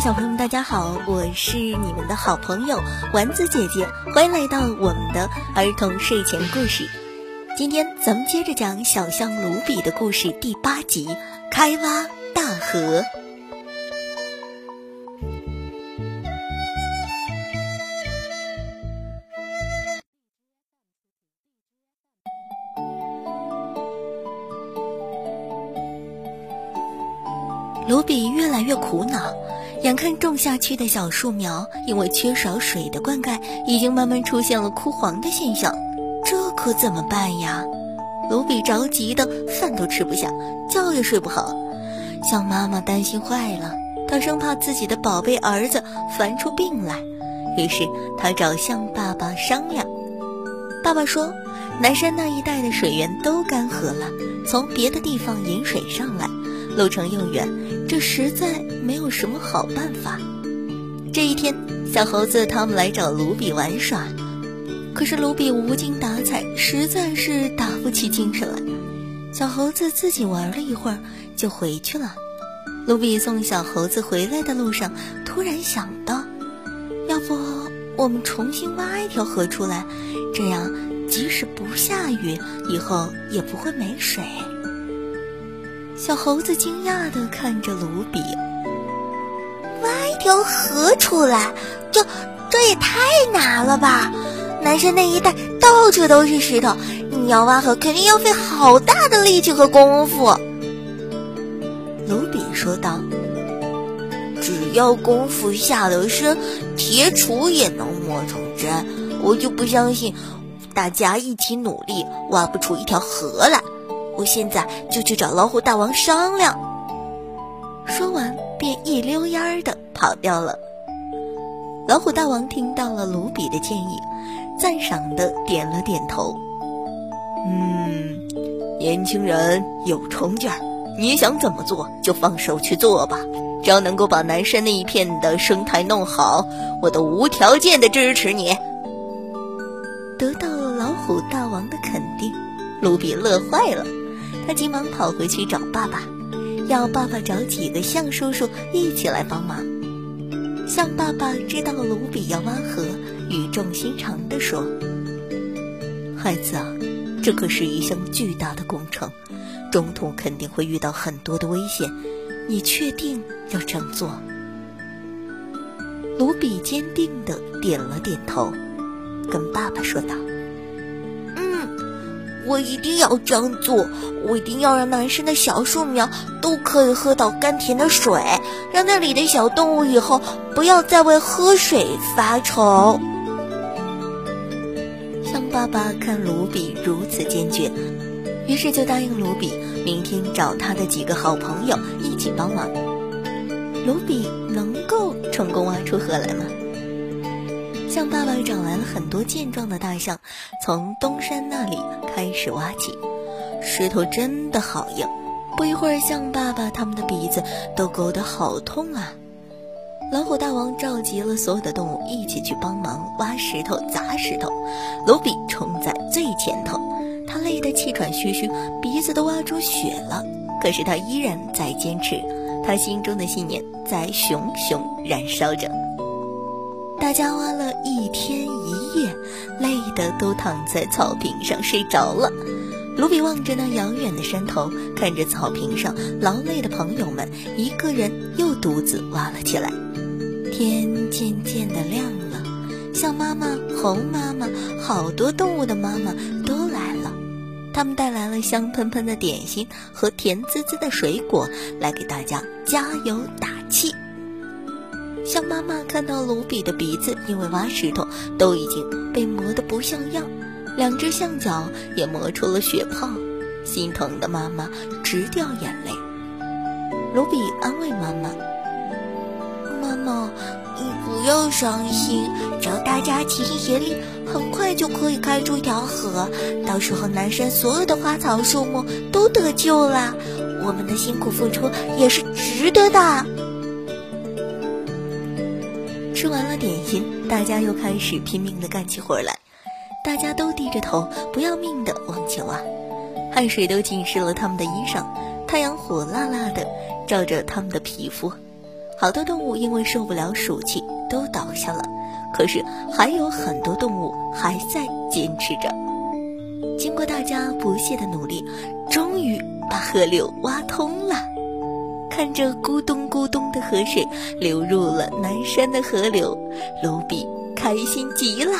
小朋友们，大家好，我是你们的好朋友丸子姐姐，欢迎来到我们的儿童睡前故事。今天咱们接着讲小象卢比的故事第八集《开挖大河》。卢比越来越苦恼，眼看种下去的小树苗因为缺少水的灌溉，已经慢慢出现了枯黄的现象，这可怎么办呀？卢比着急的饭都吃不下，觉也睡不好。象妈妈担心坏了，她生怕自己的宝贝儿子烦出病来，于是她找象爸爸商量。爸爸说，南山那一带的水源都干涸了，从别的地方引水上来。路程又远，这实在没有什么好办法。这一天，小猴子他们来找卢比玩耍，可是卢比无精打采，实在是打不起精神来。小猴子自己玩了一会儿就回去了。卢比送小猴子回来的路上，突然想到，要不我们重新挖一条河出来，这样即使不下雨，以后也不会没水。小猴子惊讶地看着卢比，挖一条河出来，这这也太难了吧！南山那一带到处都是石头，你要挖河肯定要费好大的力气和功夫。卢比说道：“只要功夫下得深，铁杵也能磨成针。我就不相信，大家一起努力挖不出一条河来。”我现在就去找老虎大王商量。说完，便一溜烟儿的跑掉了。老虎大王听到了卢比的建议，赞赏的点了点头。嗯，年轻人有冲劲儿，你想怎么做就放手去做吧。只要能够把南山那一片的生态弄好，我都无条件的支持你。得到了老虎大王的肯定，卢比乐坏了。他急忙跑回去找爸爸，要爸爸找几个象叔叔一起来帮忙。象爸爸知道卢比要挖河，语重心长地说：“孩子啊，这可是一项巨大的工程，中途肯定会遇到很多的危险，你确定要这样做？”卢比坚定地点了点头，跟爸爸说道。我一定要这样做，我一定要让南山的小树苗都可以喝到甘甜的水，让那里的小动物以后不要再为喝水发愁。象爸爸看卢比如此坚决，于是就答应卢比明天找他的几个好朋友一起帮忙。卢比能够成功挖出河来吗？象爸爸找来了很多健壮的大象，从东山那里开始挖起。石头真的好硬，不一会儿，象爸爸他们的鼻子都勾得好痛啊！老虎大王召集了所有的动物一起去帮忙挖石头、砸石头。卢比冲在最前头，他累得气喘吁吁，鼻子都挖出血了。可是他依然在坚持，他心中的信念在熊熊燃烧着。大家挖了一天一夜，累得都躺在草坪上睡着了。卢比望着那遥远的山头，看着草坪上劳累的朋友们，一个人又独自挖了起来。天渐渐的亮了，象妈妈、猴妈妈、好多动物的妈妈都来了，他们带来了香喷喷的点心和甜滋滋的水果，来给大家加油打气。象妈妈看到卢比的鼻子因为挖石头都已经被磨得不像样，两只象脚也磨出了血泡，心疼的妈妈直掉眼泪。卢比安慰妈妈：“妈妈，你不要伤心，只要大家齐心协力，很快就可以开出一条河，到时候南山所有的花草树木都得救了，我们的辛苦付出也是值得的。”吃完了点心，大家又开始拼命地干起活来。大家都低着头，不要命地往前挖，汗水都浸湿了他们的衣裳，太阳火辣辣地照着他们的皮肤。好多动物因为受不了暑气都倒下了，可是还有很多动物还在坚持着。经过大家不懈的努力，终于把河流挖通了。看着咕咚咕咚的河水流入了南山的河流，卢比开心极了。